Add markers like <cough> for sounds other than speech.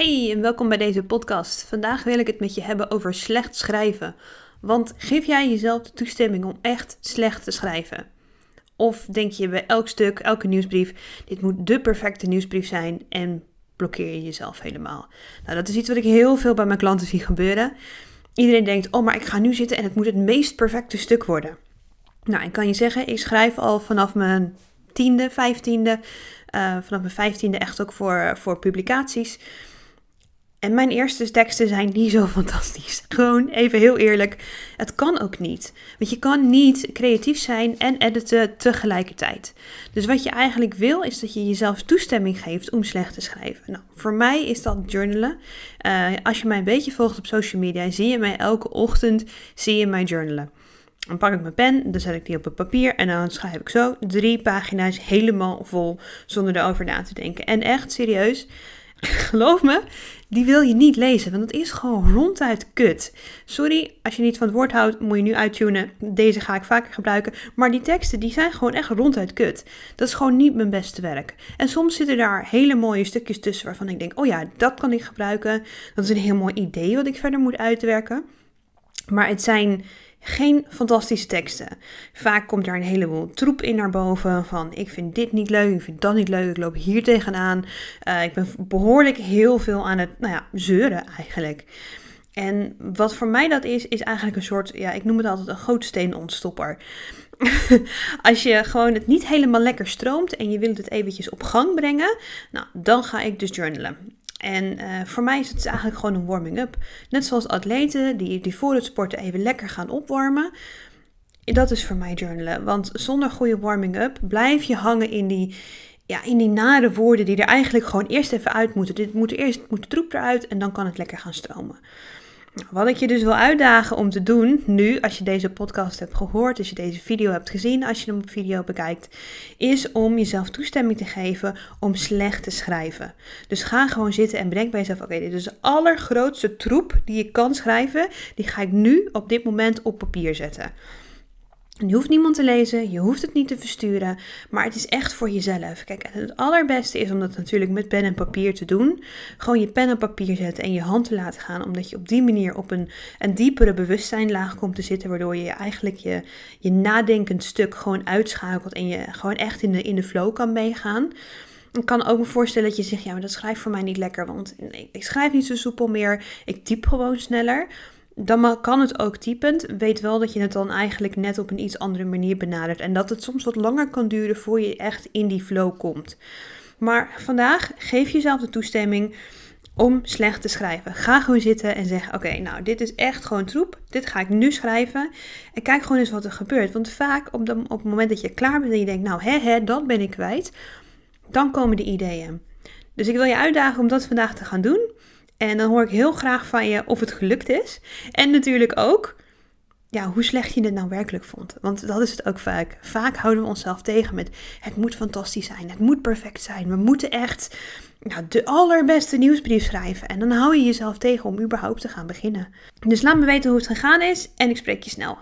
Hey en welkom bij deze podcast. Vandaag wil ik het met je hebben over slecht schrijven. Want geef jij jezelf de toestemming om echt slecht te schrijven? Of denk je bij elk stuk, elke nieuwsbrief, dit moet de perfecte nieuwsbrief zijn en blokkeer je jezelf helemaal? Nou, dat is iets wat ik heel veel bij mijn klanten zie gebeuren. Iedereen denkt, oh maar ik ga nu zitten en het moet het meest perfecte stuk worden. Nou, ik kan je zeggen, ik schrijf al vanaf mijn tiende, vijftiende, uh, vanaf mijn vijftiende echt ook voor, voor publicaties. En mijn eerste teksten zijn niet zo <laughs> fantastisch. Gewoon even heel eerlijk. Het kan ook niet. Want je kan niet creatief zijn en editen tegelijkertijd. Dus wat je eigenlijk wil is dat je jezelf toestemming geeft om slecht te schrijven. Nou, voor mij is dat journalen. Uh, als je mij een beetje volgt op social media, zie je mij elke ochtend zie je mij journalen. Dan pak ik mijn pen, dan zet ik die op het papier en dan schrijf ik zo drie pagina's helemaal vol zonder erover na te denken. En echt serieus, <laughs> geloof me, die wil je niet lezen, want het is gewoon ronduit kut. Sorry, als je niet van het woord houdt, moet je nu uittunen. Deze ga ik vaker gebruiken. Maar die teksten, die zijn gewoon echt ronduit kut. Dat is gewoon niet mijn beste werk. En soms zitten daar hele mooie stukjes tussen waarvan ik denk, oh ja, dat kan ik gebruiken. Dat is een heel mooi idee wat ik verder moet uitwerken. Maar het zijn geen fantastische teksten. Vaak komt er een heleboel troep in naar boven van ik vind dit niet leuk, ik vind dat niet leuk, ik loop hier tegenaan. Uh, ik ben behoorlijk heel veel aan het, nou ja, zeuren eigenlijk. En wat voor mij dat is, is eigenlijk een soort, ja, ik noem het altijd een gootsteenontstopper. <laughs> Als je gewoon het niet helemaal lekker stroomt en je wilt het eventjes op gang brengen, nou, dan ga ik dus journalen. En uh, voor mij is het dus eigenlijk gewoon een warming-up. Net zoals atleten die, die voor het sporten even lekker gaan opwarmen. Dat is voor mij journalen. Want zonder goede warming-up blijf je hangen in die, ja, in die nare woorden die er eigenlijk gewoon eerst even uit moeten. Dit moet eerst moet de troep eruit en dan kan het lekker gaan stromen. Wat ik je dus wil uitdagen om te doen, nu als je deze podcast hebt gehoord, als je deze video hebt gezien, als je hem op video bekijkt, is om jezelf toestemming te geven om slecht te schrijven. Dus ga gewoon zitten en bedenk bij jezelf, oké, dit is de allergrootste troep die je kan schrijven, die ga ik nu op dit moment op papier zetten. Je hoeft niemand te lezen, je hoeft het niet te versturen, maar het is echt voor jezelf. Kijk, het allerbeste is om dat natuurlijk met pen en papier te doen. Gewoon je pen op papier zetten en je hand te laten gaan, omdat je op die manier op een, een diepere bewustzijnlaag komt te zitten, waardoor je eigenlijk je, je nadenkend stuk gewoon uitschakelt en je gewoon echt in de, in de flow kan meegaan. Ik kan ook me voorstellen dat je zegt, ja, maar dat schrijft voor mij niet lekker, want ik schrijf niet zo soepel meer, ik typ gewoon sneller dan kan het ook typend. Weet wel dat je het dan eigenlijk net op een iets andere manier benadert. En dat het soms wat langer kan duren voor je echt in die flow komt. Maar vandaag geef jezelf de toestemming om slecht te schrijven. Ga gewoon zitten en zeg: Oké, nou, dit is echt gewoon troep. Dit ga ik nu schrijven. En kijk gewoon eens wat er gebeurt. Want vaak op, op het moment dat je klaar bent en je denkt: Nou, hè, hè, dat ben ik kwijt. Dan komen de ideeën. Dus ik wil je uitdagen om dat vandaag te gaan doen. En dan hoor ik heel graag van je of het gelukt is. En natuurlijk ook ja, hoe slecht je het nou werkelijk vond. Want dat is het ook vaak. Vaak houden we onszelf tegen met het moet fantastisch zijn, het moet perfect zijn. We moeten echt nou, de allerbeste nieuwsbrief schrijven. En dan hou je jezelf tegen om überhaupt te gaan beginnen. Dus laat me weten hoe het gegaan is en ik spreek je snel.